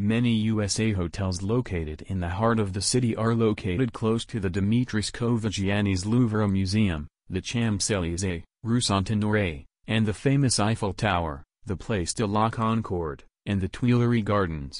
Many USA hotels located in the heart of the city are located close to the Dimitris Kovagiannis Louvre Museum, the Champs-Élysées, Rue Saint-Honoré, and the famous Eiffel Tower, the Place de la Concorde, and the Tuileries Gardens.